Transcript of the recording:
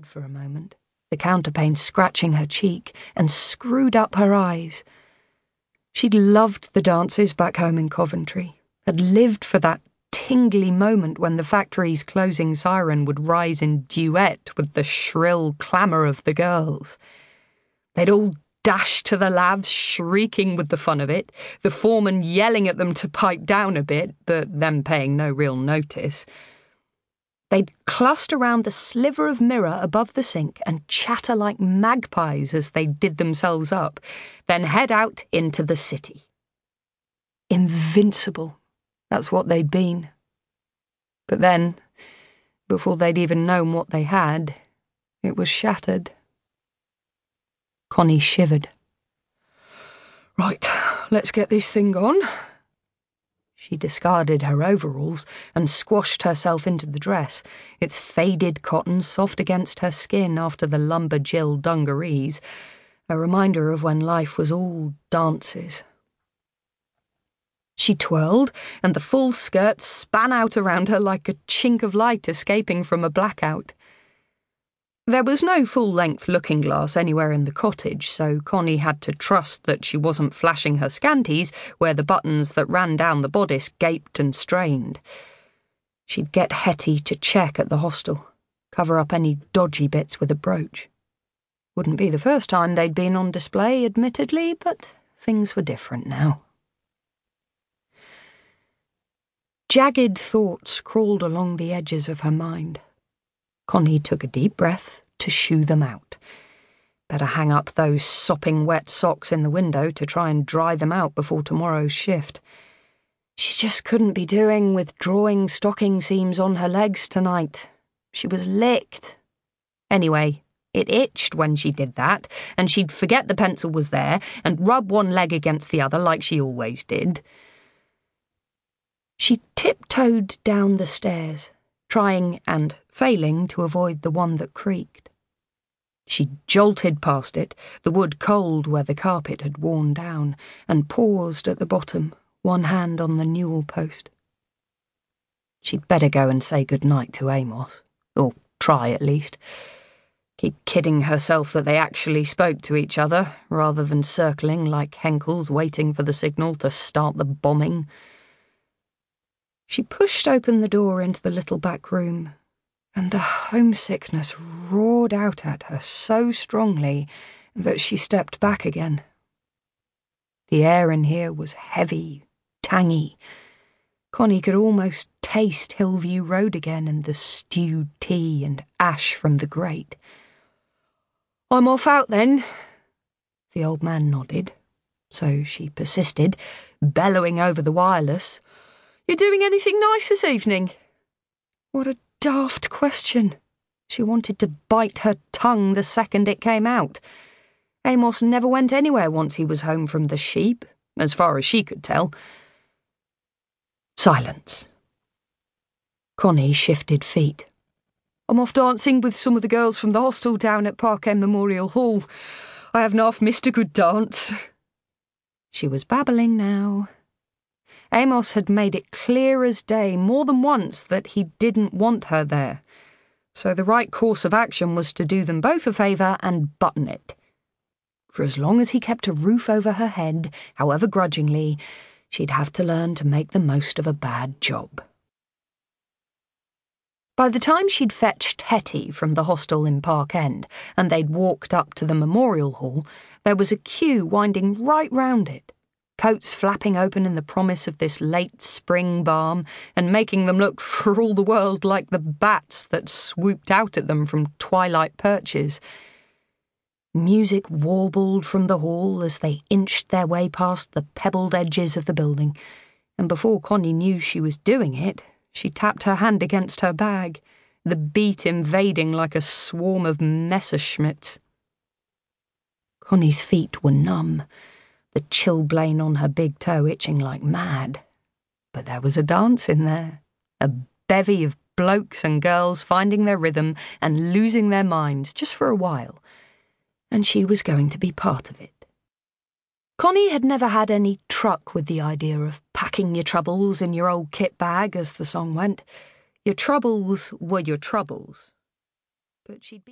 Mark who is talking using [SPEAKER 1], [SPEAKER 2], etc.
[SPEAKER 1] head for a moment, the counterpane scratching her cheek, and screwed up her eyes. She'd loved the dances back home in Coventry, had lived for that tingly moment when the factory's closing siren would rise in duet with the shrill clamour of the girls. They'd all dash to the lavs, shrieking with the fun of it, the foreman yelling at them to pipe down a bit, but them paying no real notice. They'd cluster round the sliver of mirror above the sink and chatter like magpies as they did themselves up, then head out into the city. Invincible, that's what they'd been. But then, before they'd even known what they had, it was shattered. Connie shivered. Right, let's get this thing on. She discarded her overalls and squashed herself into the dress, its faded cotton soft against her skin after the lumberjill dungarees, a reminder of when life was all dances. She twirled, and the full skirt span out around her like a chink of light escaping from a blackout. There was no full length looking glass anywhere in the cottage, so Connie had to trust that she wasn't flashing her scanties where the buttons that ran down the bodice gaped and strained. She'd get Hetty to check at the hostel, cover up any dodgy bits with a brooch. Wouldn't be the first time they'd been on display, admittedly, but things were different now. Jagged thoughts crawled along the edges of her mind. Connie took a deep breath to shoo them out. Better hang up those sopping wet socks in the window to try and dry them out before tomorrow's shift. She just couldn't be doing with drawing stocking seams on her legs tonight. She was licked. Anyway, it itched when she did that, and she'd forget the pencil was there and rub one leg against the other like she always did. She tiptoed down the stairs trying and failing to avoid the one that creaked. She jolted past it, the wood cold where the carpet had worn down, and paused at the bottom, one hand on the newel post. She'd better go and say good night to Amos, or try at least. Keep kidding herself that they actually spoke to each other, rather than circling like Heinkels waiting for the signal to start the bombing. She pushed open the door into the little back room, and the homesickness roared out at her so strongly that she stepped back again. The air in here was heavy, tangy. Connie could almost taste Hillview Road again and the stewed tea and ash from the grate. I'm off out then. The old man nodded, so she persisted, bellowing over the wireless. You doing anything nice this evening? What a daft question. She wanted to bite her tongue the second it came out. Amos never went anywhere once he was home from the sheep, as far as she could tell. Silence. Connie shifted feet. I'm off dancing with some of the girls from the hostel down at Park End Memorial Hall. I haven't half missed a good dance. She was babbling now, Amos had made it clear as day more than once that he didn't want her there. So the right course of action was to do them both a favour and button it. For as long as he kept a roof over her head, however grudgingly, she'd have to learn to make the most of a bad job. By the time she'd fetched Hetty from the hostel in Park End and they'd walked up to the memorial hall, there was a queue winding right round it coats flapping open in the promise of this late spring balm, and making them look for all the world like the bats that swooped out at them from twilight perches. Music warbled from the hall as they inched their way past the pebbled edges of the building, and before Connie knew she was doing it, she tapped her hand against her bag, the beat invading like a swarm of Messerschmitts. Connie's feet were numb the chilblain on her big toe itching like mad. But there was a dance in there, a bevy of blokes and girls finding their rhythm and losing their minds just for a while, and she was going to be part of it. Connie had never had any truck with the idea of packing your troubles in your old kit bag, as the song went. Your troubles were your troubles. But she'd be.